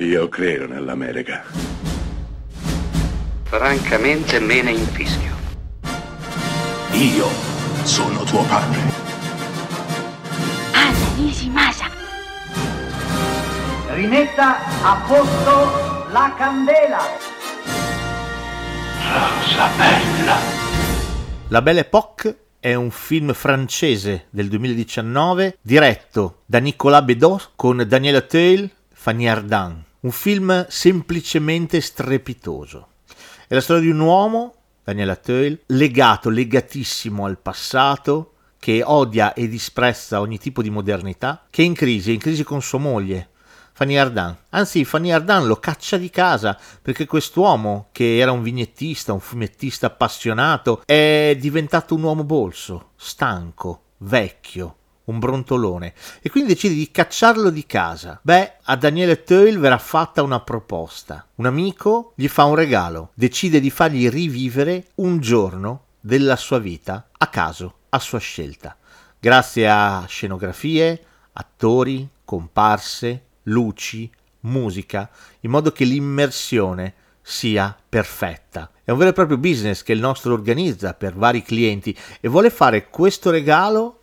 Io credo nell'America. Francamente me ne infischio. Io sono tuo padre. Anna Nishimasa. Rimetta a posto la candela. Rosa bella. La Belle Époque è un film francese del 2019 diretto da Nicolas Bedos con Daniela Teil, Fanny Ardant. Un film semplicemente strepitoso. È la storia di un uomo, Daniela Teil, legato, legatissimo al passato, che odia e disprezza ogni tipo di modernità, che è in crisi, è in crisi con sua moglie, Fanny Ardant. Anzi, Fanny Ardant lo caccia di casa perché quest'uomo, che era un vignettista, un fumettista appassionato, è diventato un uomo bolso, stanco, vecchio, un brontolone e quindi decide di cacciarlo di casa. Beh, a Daniele Teul verrà fatta una proposta. Un amico gli fa un regalo, decide di fargli rivivere un giorno della sua vita a caso, a sua scelta, grazie a scenografie, attori, comparse, luci, musica, in modo che l'immersione sia perfetta. È un vero e proprio business che il nostro organizza per vari clienti e vuole fare questo regalo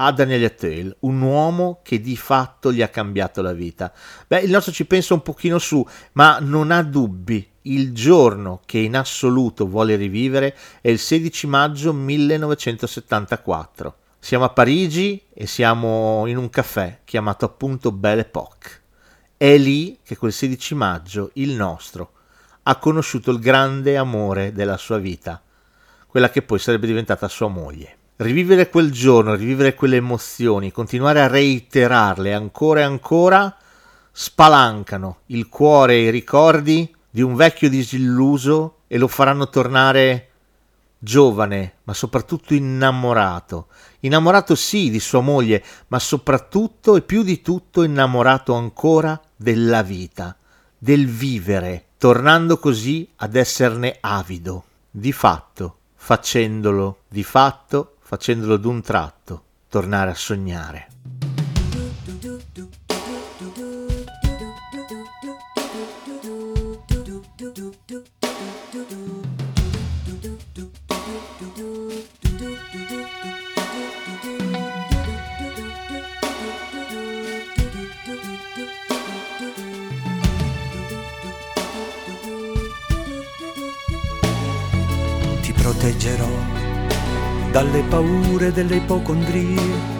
a Daniel Attel, un uomo che di fatto gli ha cambiato la vita. Beh, il nostro ci pensa un pochino su, ma non ha dubbi. Il giorno che in assoluto vuole rivivere è il 16 maggio 1974. Siamo a Parigi e siamo in un caffè chiamato appunto Belle Époque. È lì che quel 16 maggio il nostro ha conosciuto il grande amore della sua vita, quella che poi sarebbe diventata sua moglie. Rivivere quel giorno, rivivere quelle emozioni, continuare a reiterarle ancora e ancora, spalancano il cuore e i ricordi di un vecchio disilluso e lo faranno tornare giovane, ma soprattutto innamorato. Innamorato sì di sua moglie, ma soprattutto e più di tutto innamorato ancora della vita, del vivere, tornando così ad esserne avido, di fatto, facendolo, di fatto, facendolo d'un tratto, tornare a sognare. proteggerò dalle paure delle ipocondrie,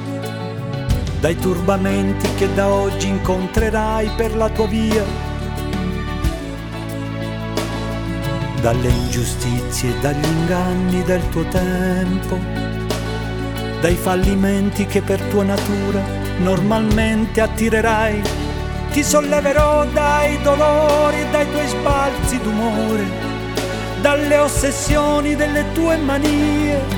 dai turbamenti che da oggi incontrerai per la tua via, dalle ingiustizie e dagli inganni del tuo tempo, dai fallimenti che per tua natura normalmente attirerai. Ti solleverò dai dolori e dai tuoi sbalzi d'umore dalle ossessioni delle tue manie.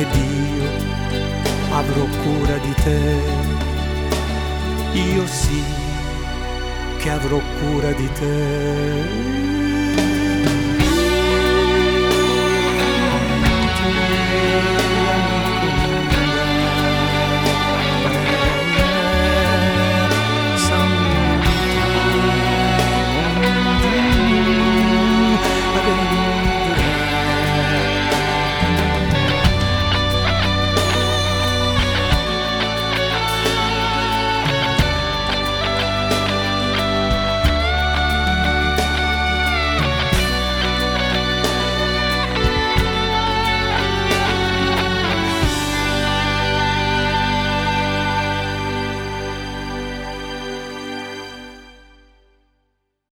ed io avrò cura di te. Io sì che avrò cura di te. thank you